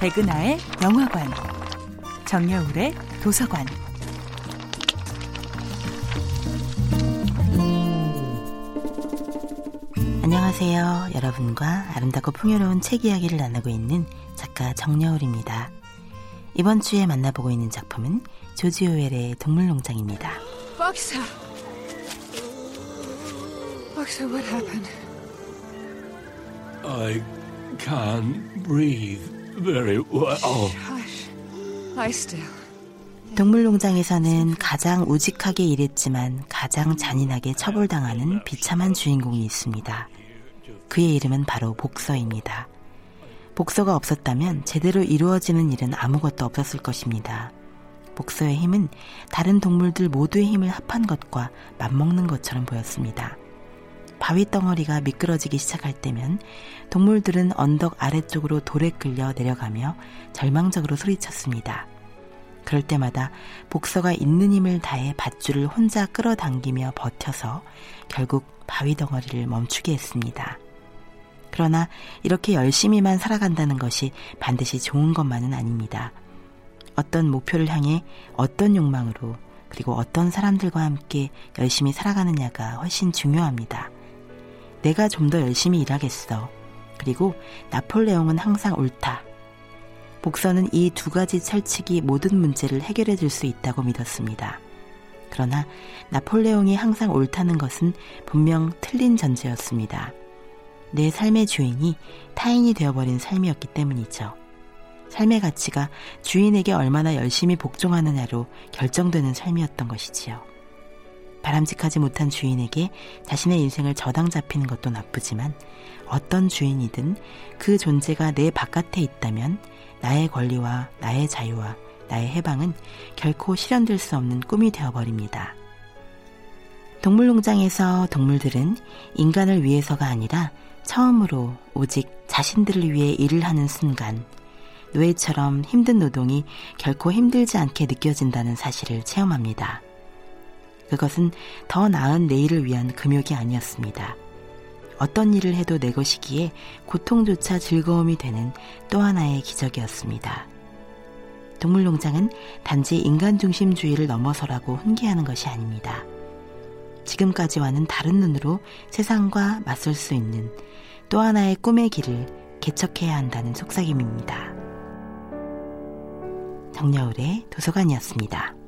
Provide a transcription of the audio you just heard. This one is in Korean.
백은하의 영화관, 정여울의 도서관. 안녕하세요. 여러분과 아름답고 풍요로운 책 이야기를 나누고 있는 작가 정여울입니다. 이번 주에 만나보고 있는 작품은 조지 오웰의 동물농장입니다. Boxer. Boxer, what happened? I can't breathe very well. Hush. Lie still. 동물농장에서는 가장 우직하게 일했지만 가장 잔인하게 처벌당하는 비참한 주인공이 있습니다. 그의 이름은 바로 복서입니다. 복서가 없었다면 제대로 이루어지는 일은 아무것도 없었을 것입니다. 복서의 힘은 다른 동물들 모두의 힘을 합한 것과 맞먹는 것처럼 보였습니다. 바위 덩어리가 미끄러지기 시작할 때면 동물들은 언덕 아래쪽으로 돌에 끌려 내려가며 절망적으로 소리쳤습니다. 그럴 때마다 복서가 있는 힘을 다해 밧줄을 혼자 끌어당기며 버텨서 결국 바위 덩어리를 멈추게 했습니다. 그러나 이렇게 열심히만 살아간다는 것이 반드시 좋은 것만은 아닙니다. 어떤 목표를 향해 어떤 욕망으로 그리고 어떤 사람들과 함께 열심히 살아가느냐가 훨씬 중요합니다. 내가 좀 더 열심히 일하겠어. 그리고 나폴레옹은 항상 옳다. 복서는 이 두 가지 철칙이 모든 문제를 해결해 줄 수 있다고 믿었습니다. 그러나 나폴레옹이 항상 옳다는 것은 분명 틀린 전제였습니다. 내 삶의 주인이 타인이 되어버린 삶이었기 때문이죠. 삶의 가치가 주인에게 얼마나 열심히 복종하느냐로 결정되는 삶이었던 것이지요. 바람직하지 못한 주인에게 자신의 인생을 저당 잡히는 것도 나쁘지만 어떤 주인이든 그 존재가 내 바깥에 있다면 나의 권리와 나의 자유와 나의 해방은 결코 실현될 수 없는 꿈이 되어버립니다. 동물농장에서 동물들은 인간을 위해서가 아니라 처음으로 오직 자신들을 위해 일을 하는 순간 노예처럼 힘든 노동이 결코 힘들지 않게 느껴진다는 사실을 체험합니다. 그것은 더 나은 내일을 위한 금욕이 아니었습니다. 어떤 일을 해도 내 것이기에 고통조차 즐거움이 되는 또 하나의 기적이었습니다. 동물농장은 단지 인간 중심주의를 넘어서라고 훈계하는 것이 아닙니다. 지금까지와는 다른 눈으로 세상과 맞설 수 있는 또 하나의 꿈의 길을 개척해야 한다는 속삭임입니다. 정여울의 도서관이었습니다.